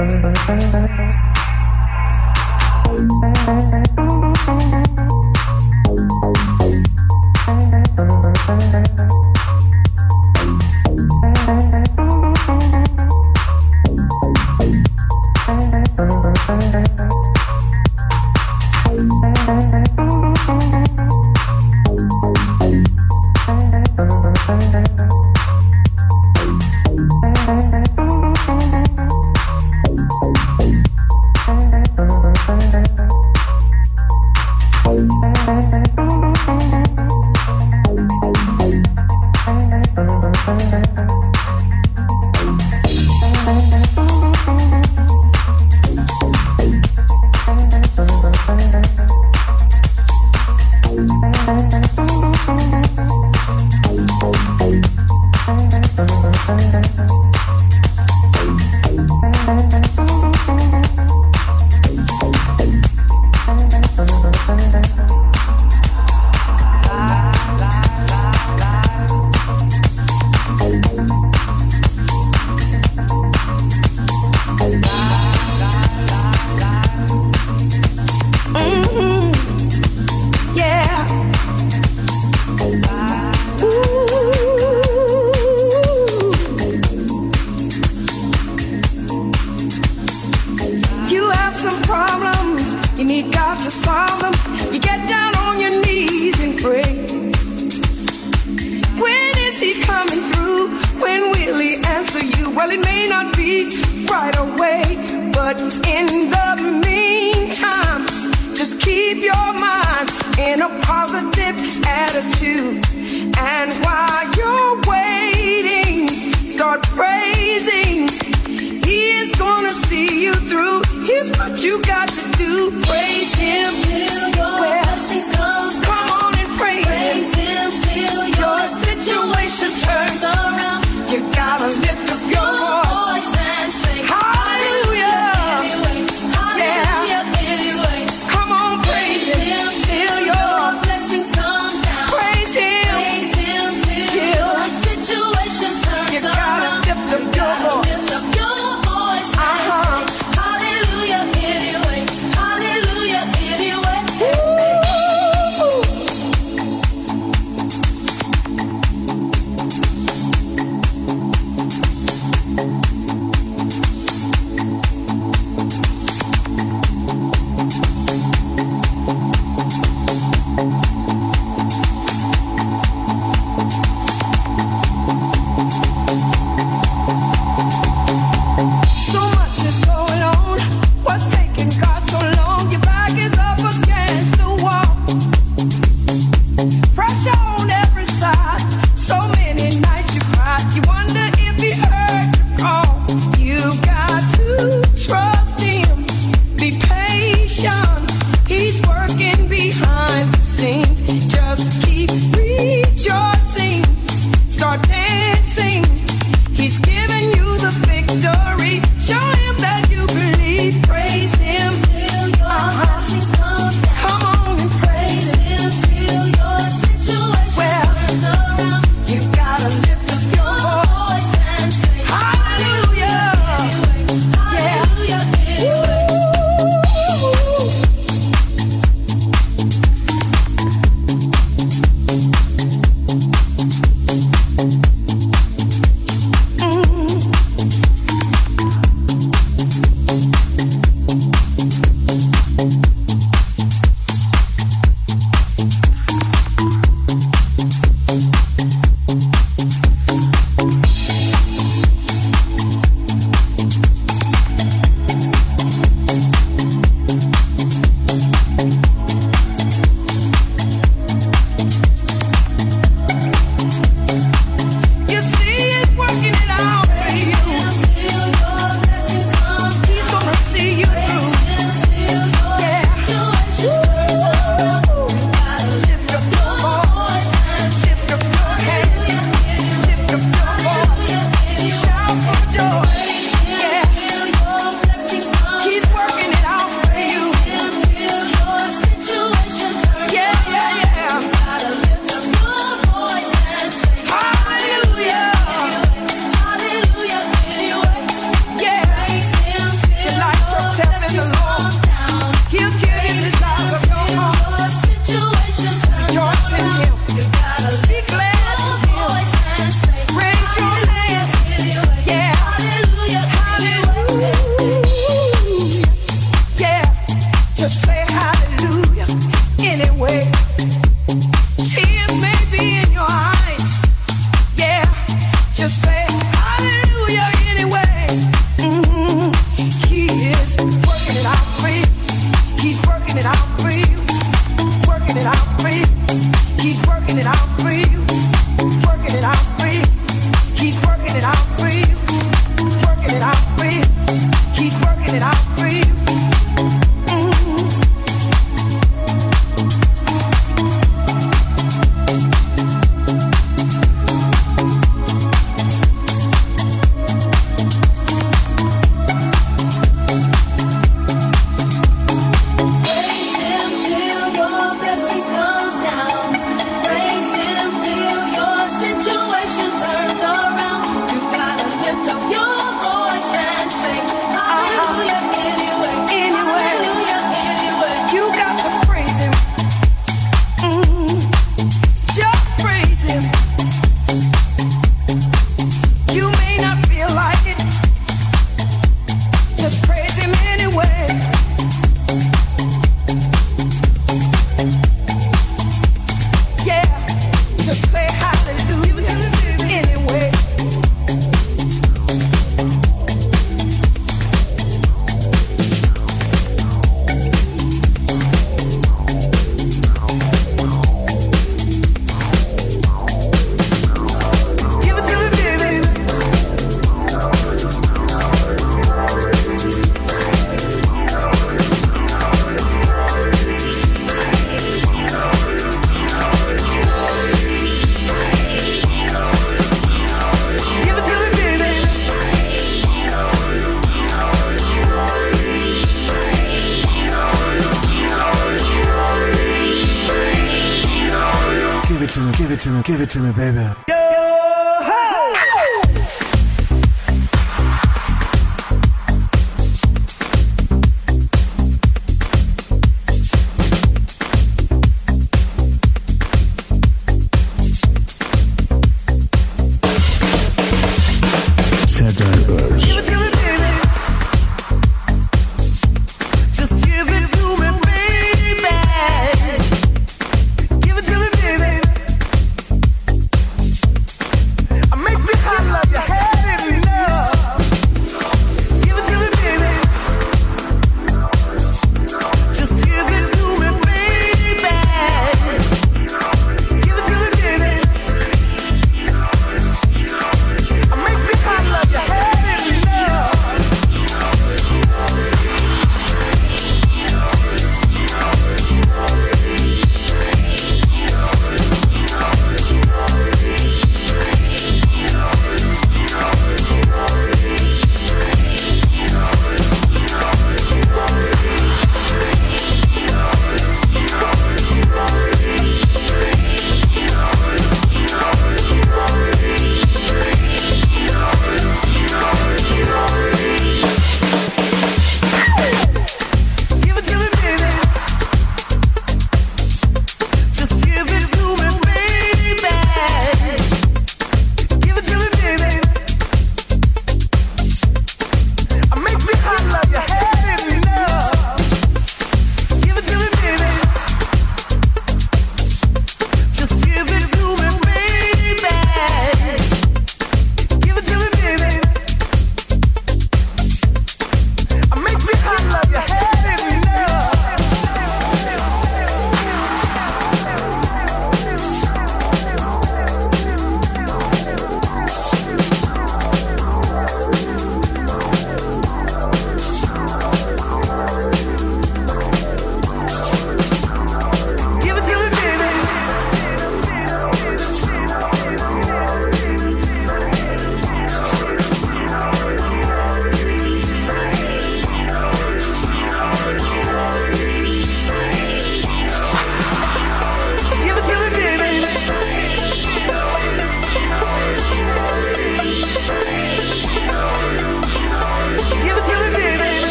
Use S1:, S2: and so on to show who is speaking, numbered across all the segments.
S1: Thank you.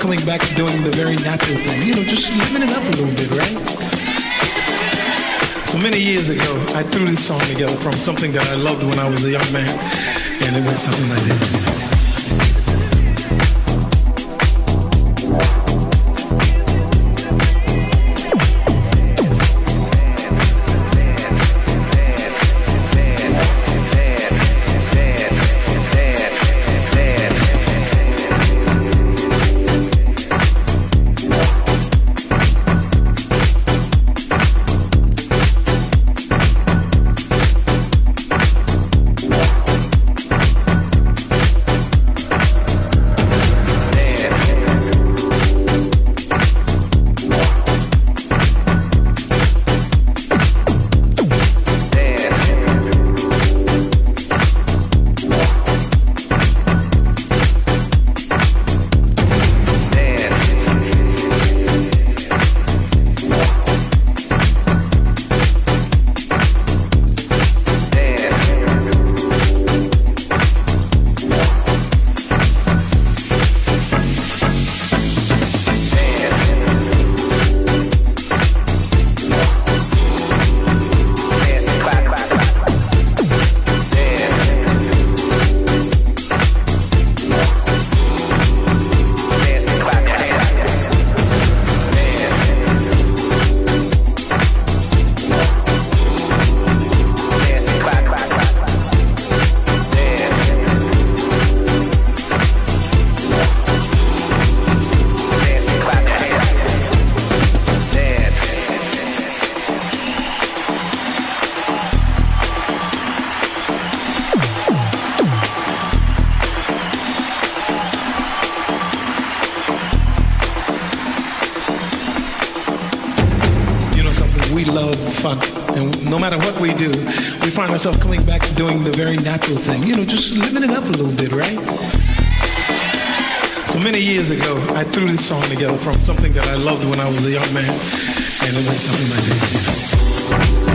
S2: Coming back to
S3: doing the very natural thing. You know, just living it up a little bit, right? So many years ago, I threw this song together from something that I loved very natural thing. You know, just living it up a little bit, right? So many years ago, I threw this song together from something that I loved when I was a young man. And it went something like this.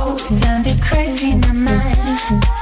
S2: Don't
S4: be crazy in my mind.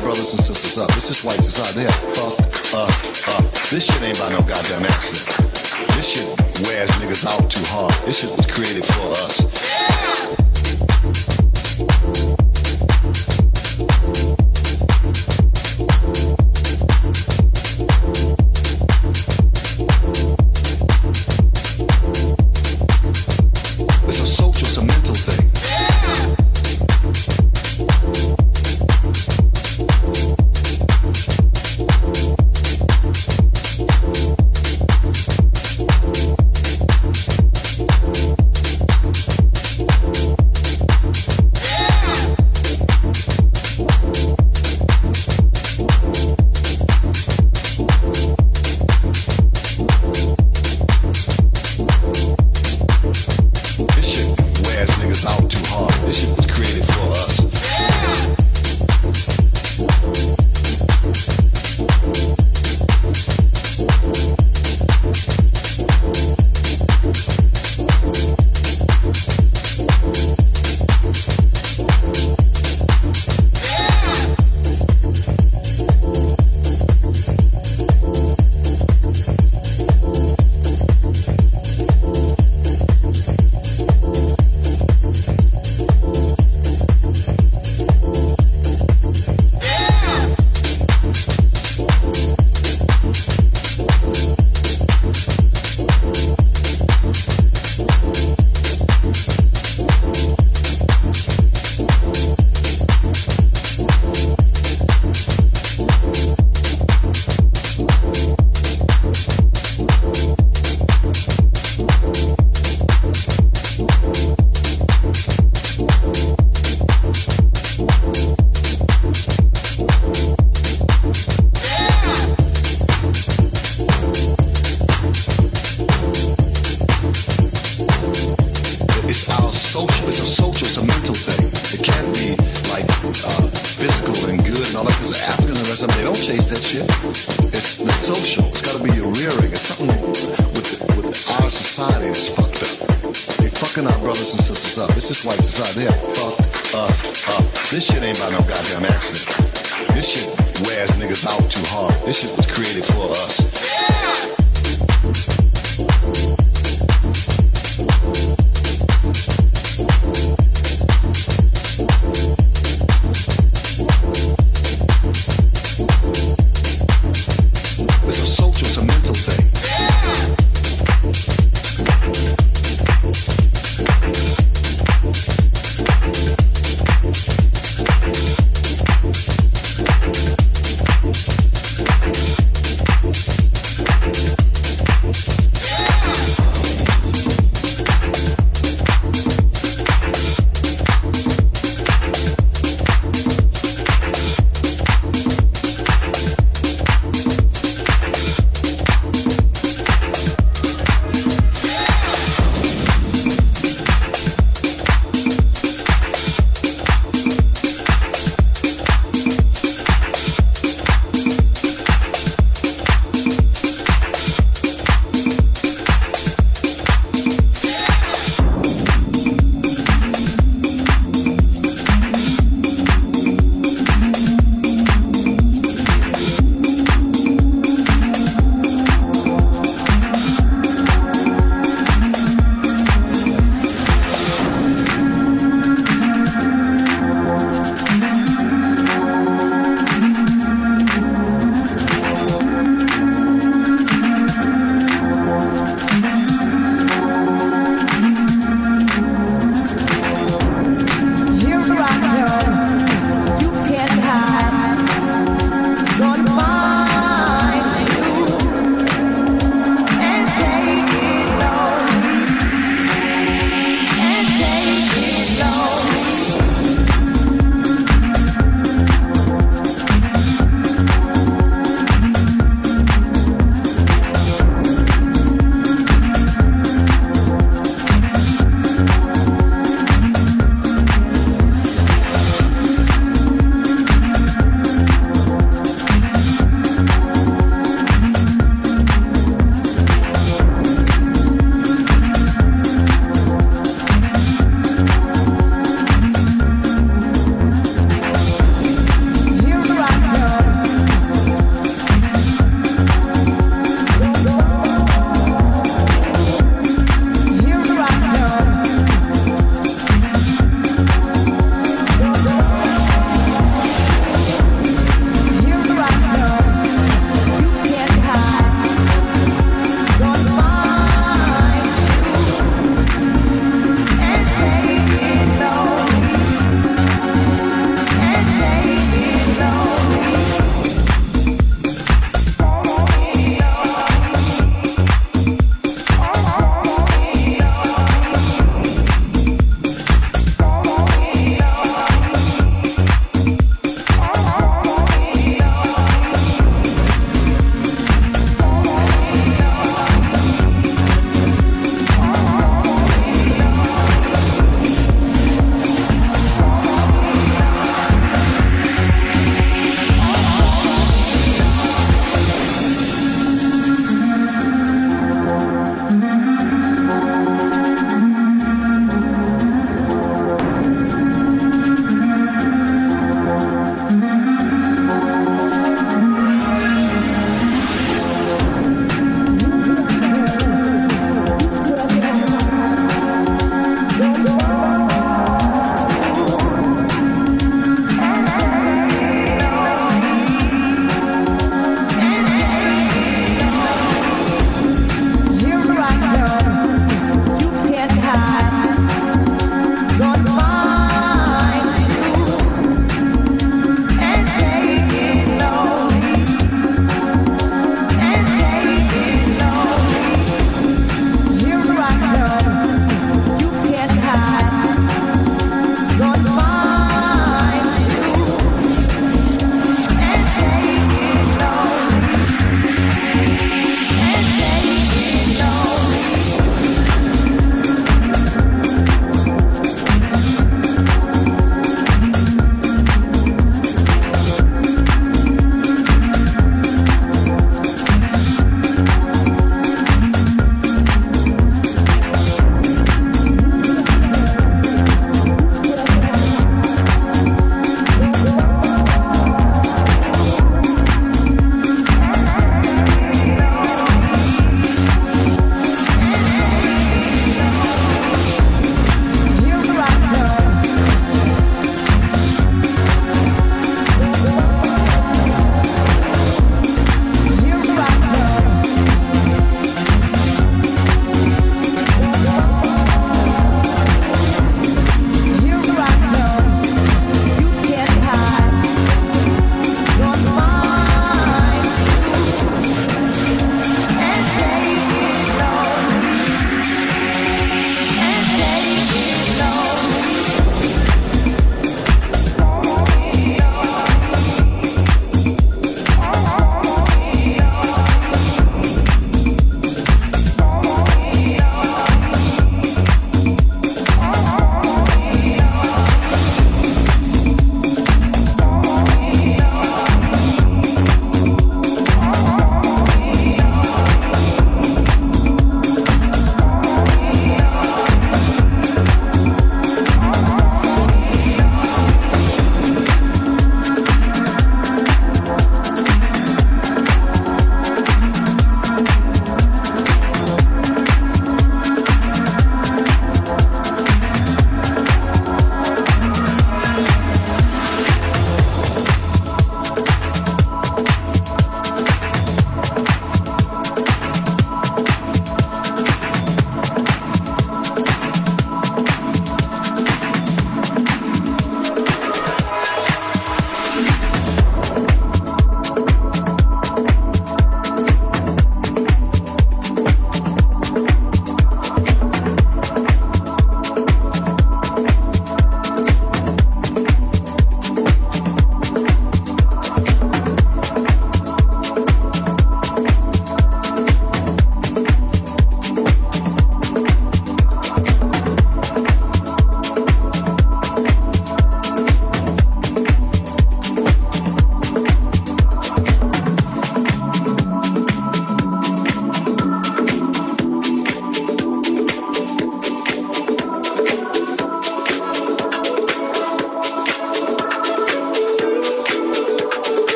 S4: Brothers and sisters up. This white society. They have fucked us up. This shit ain't by no goddamn accident. This shit wears niggas out too hard. This shit was created for us.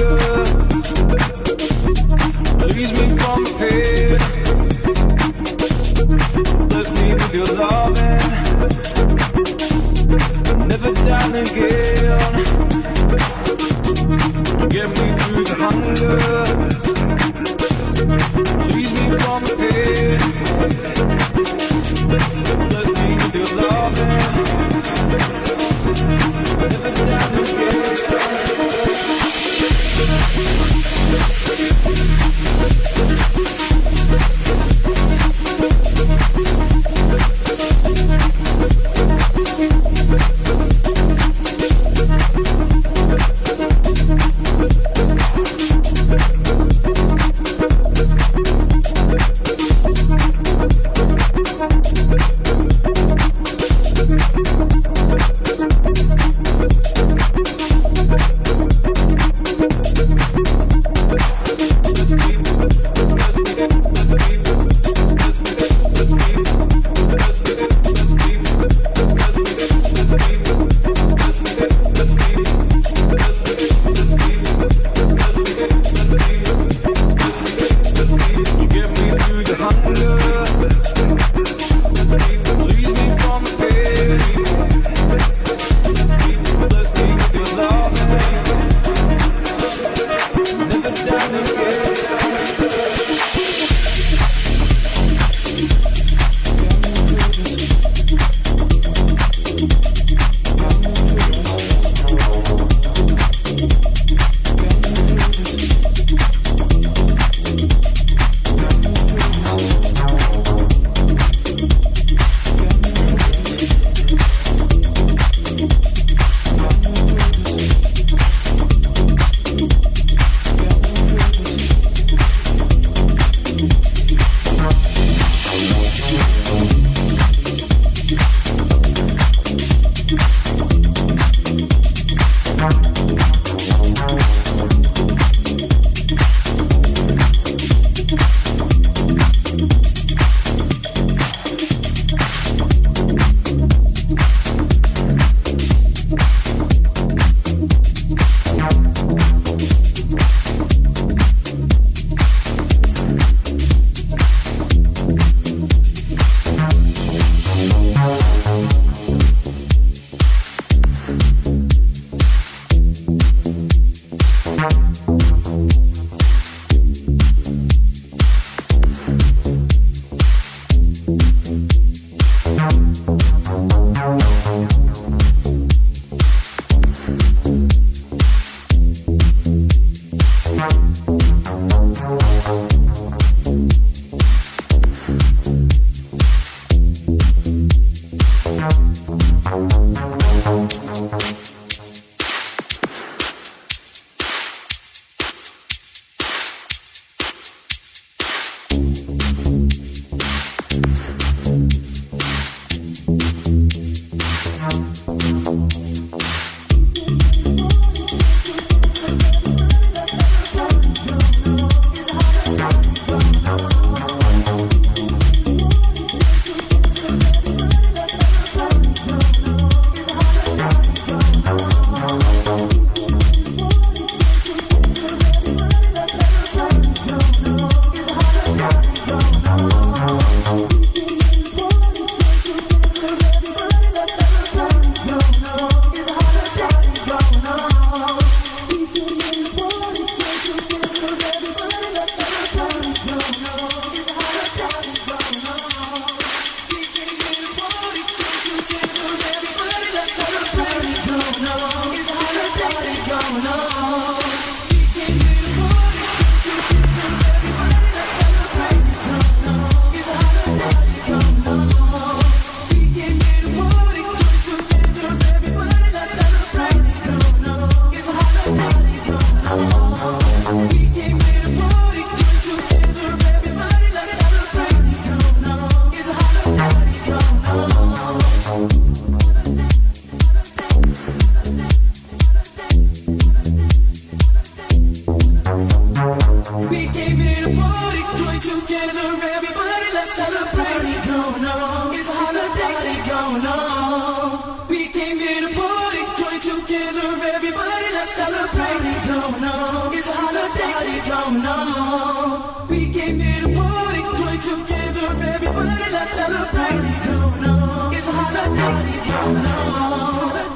S4: The
S5: We came here to party, join together, everybody, let's celebrate. Going on, it's a holiday going on. We came here to party, join together, everybody, let's celebrate. Going on, it's a holiday going on. We came here to party, join together, everybody, let's celebrate. Going on, it's a holiday going on.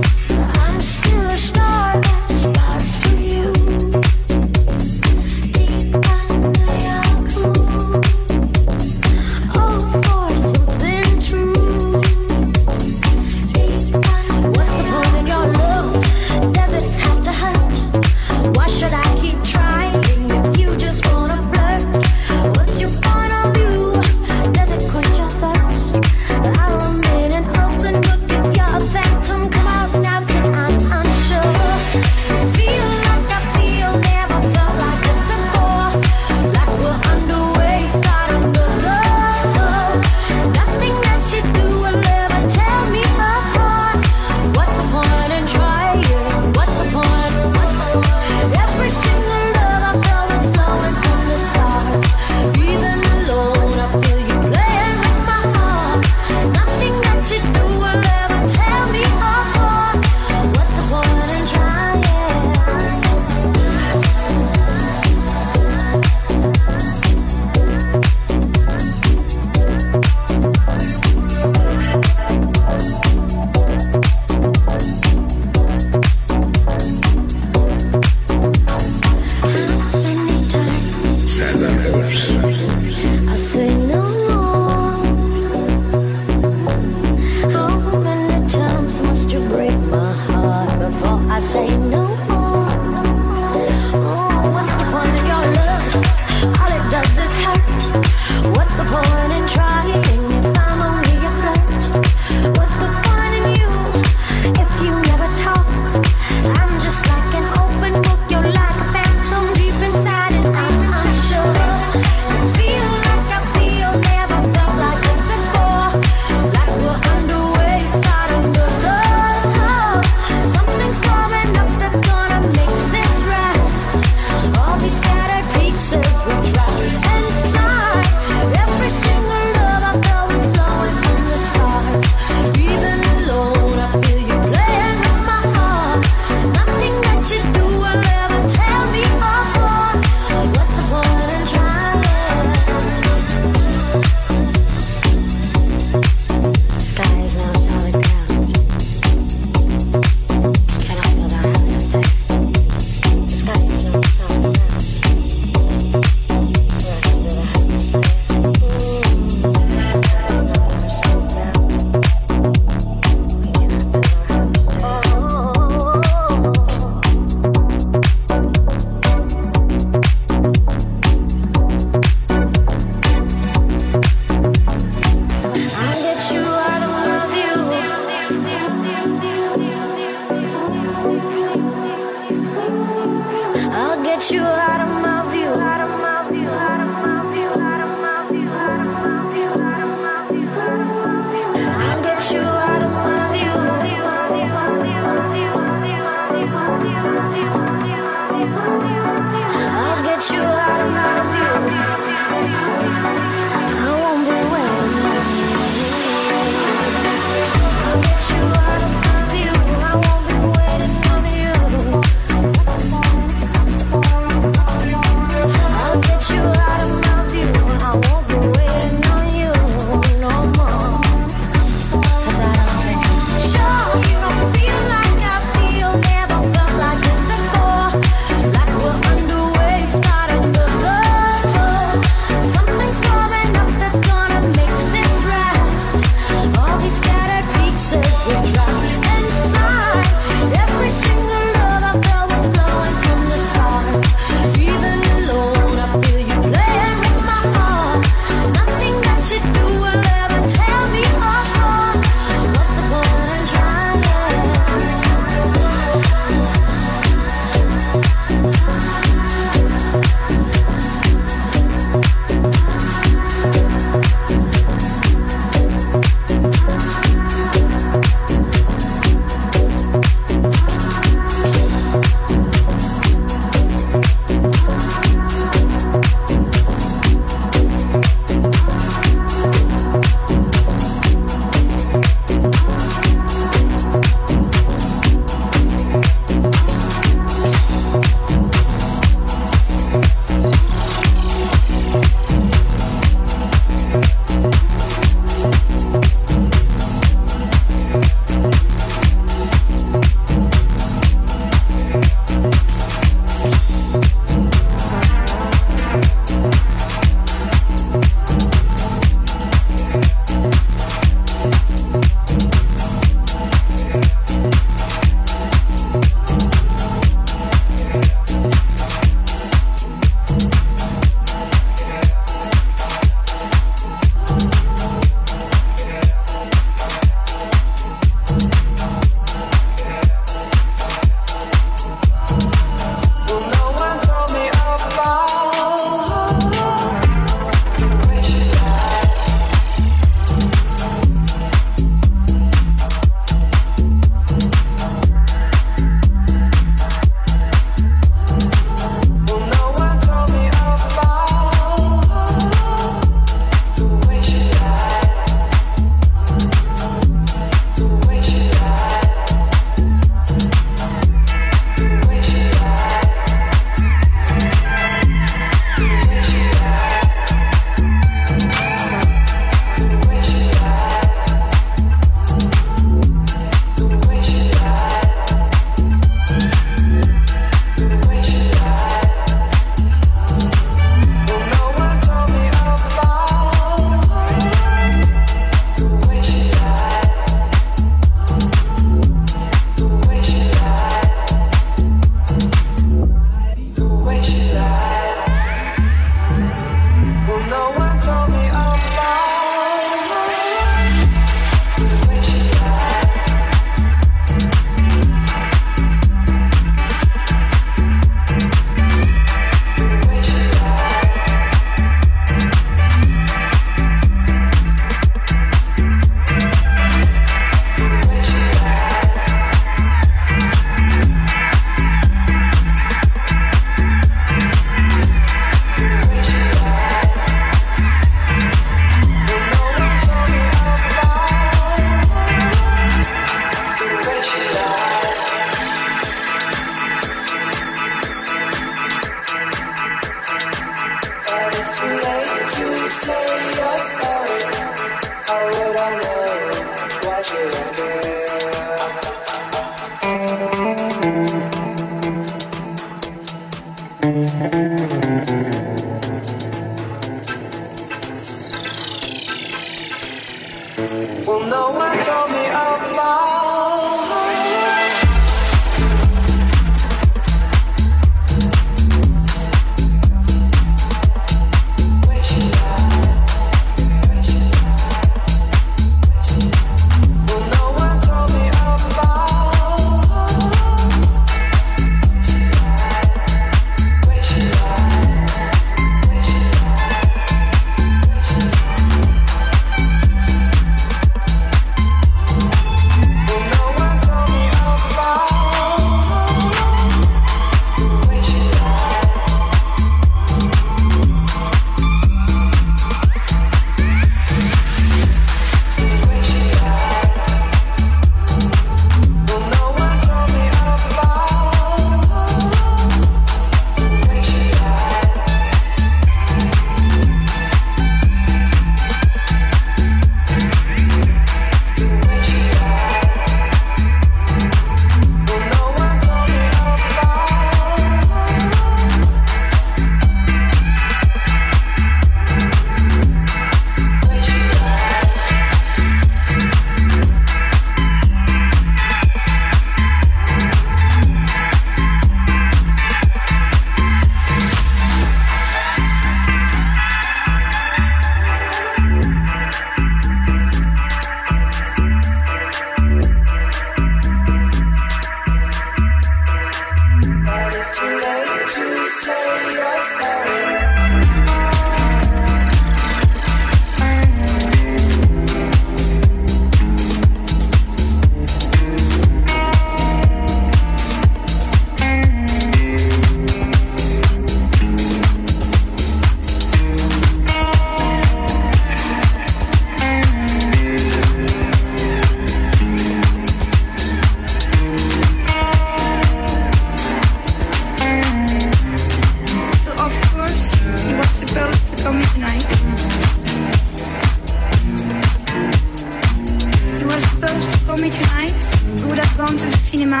S6: cinema,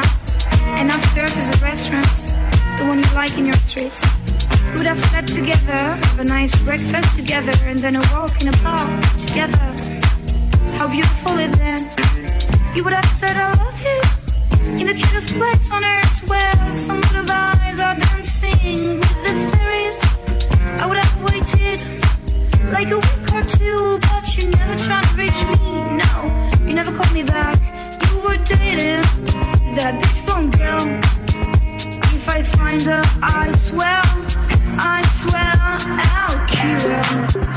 S6: and upstairs is a restaurant, the one you like in your street. We would have slept together, have a nice breakfast together, and then a walk in a park together. How beautiful it then! You would have said I love you in the cutest place on earth, where some blue eyes are dancing with the fairies. I would have waited like a week or two, but you never tried to reach me. No, you never called me back. blinder. I swear, I swear I'll kill you.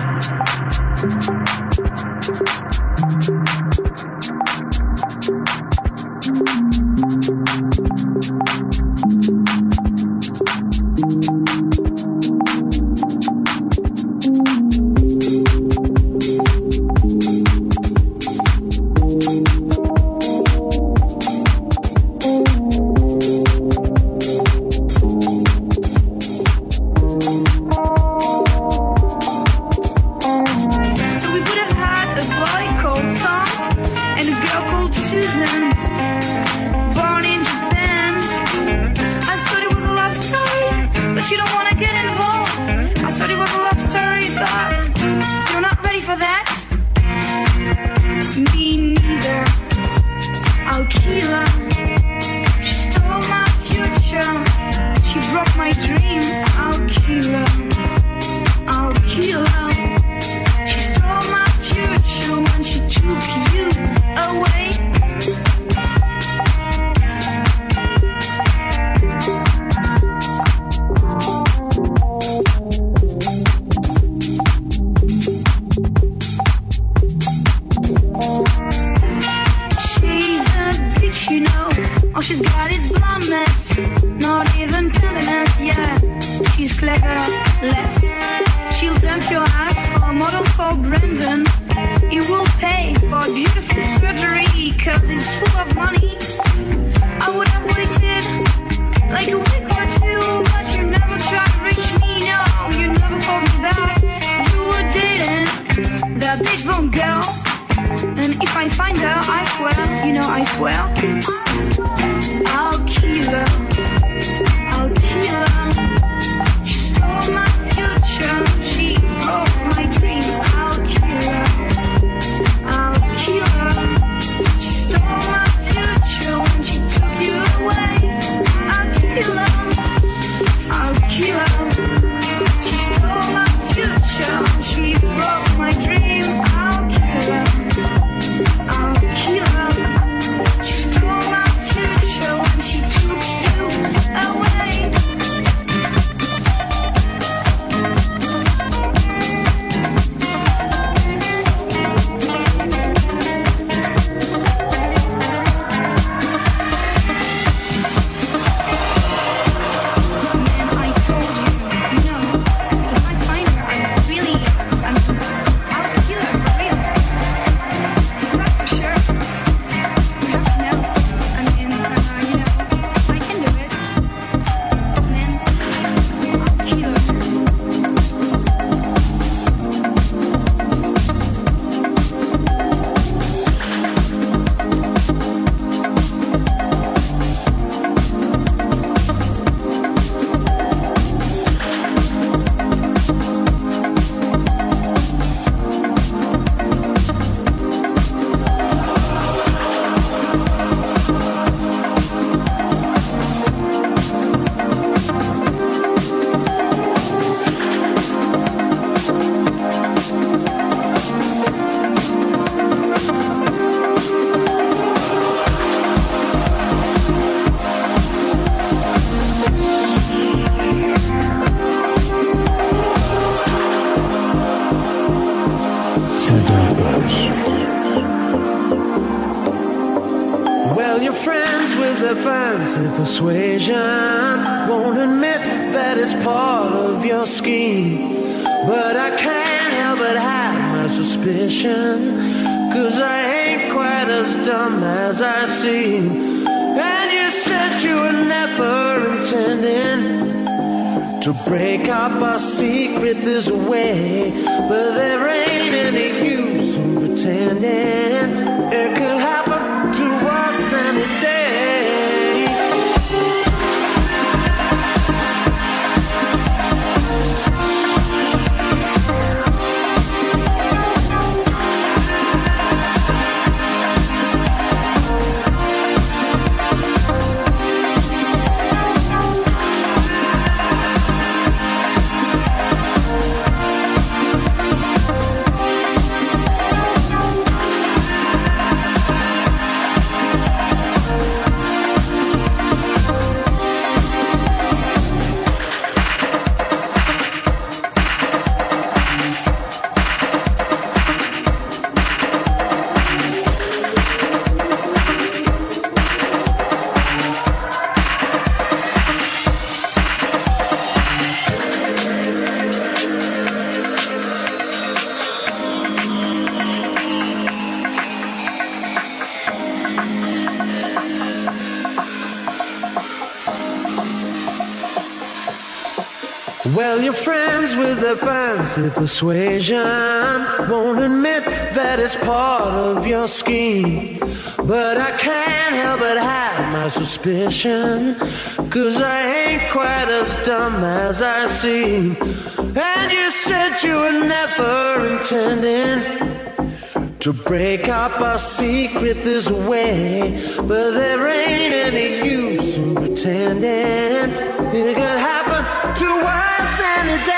S5: Persuasion. Won't admit that it's part of your scheme. But I can't help but have my suspicion. Cause I ain't quite as dumb as I seem. And you said you were never intending to break up our secret this way. But there ain't any use in pretending it could happen to us any day. Their fancy persuasion. Won't admit that it's part of your scheme. But I can't help but have my suspicion. Cause I ain't quite as dumb as I seem. And you said you were never intending to break up our secret this way. But there ain't any use in pretending it could happen to us any day.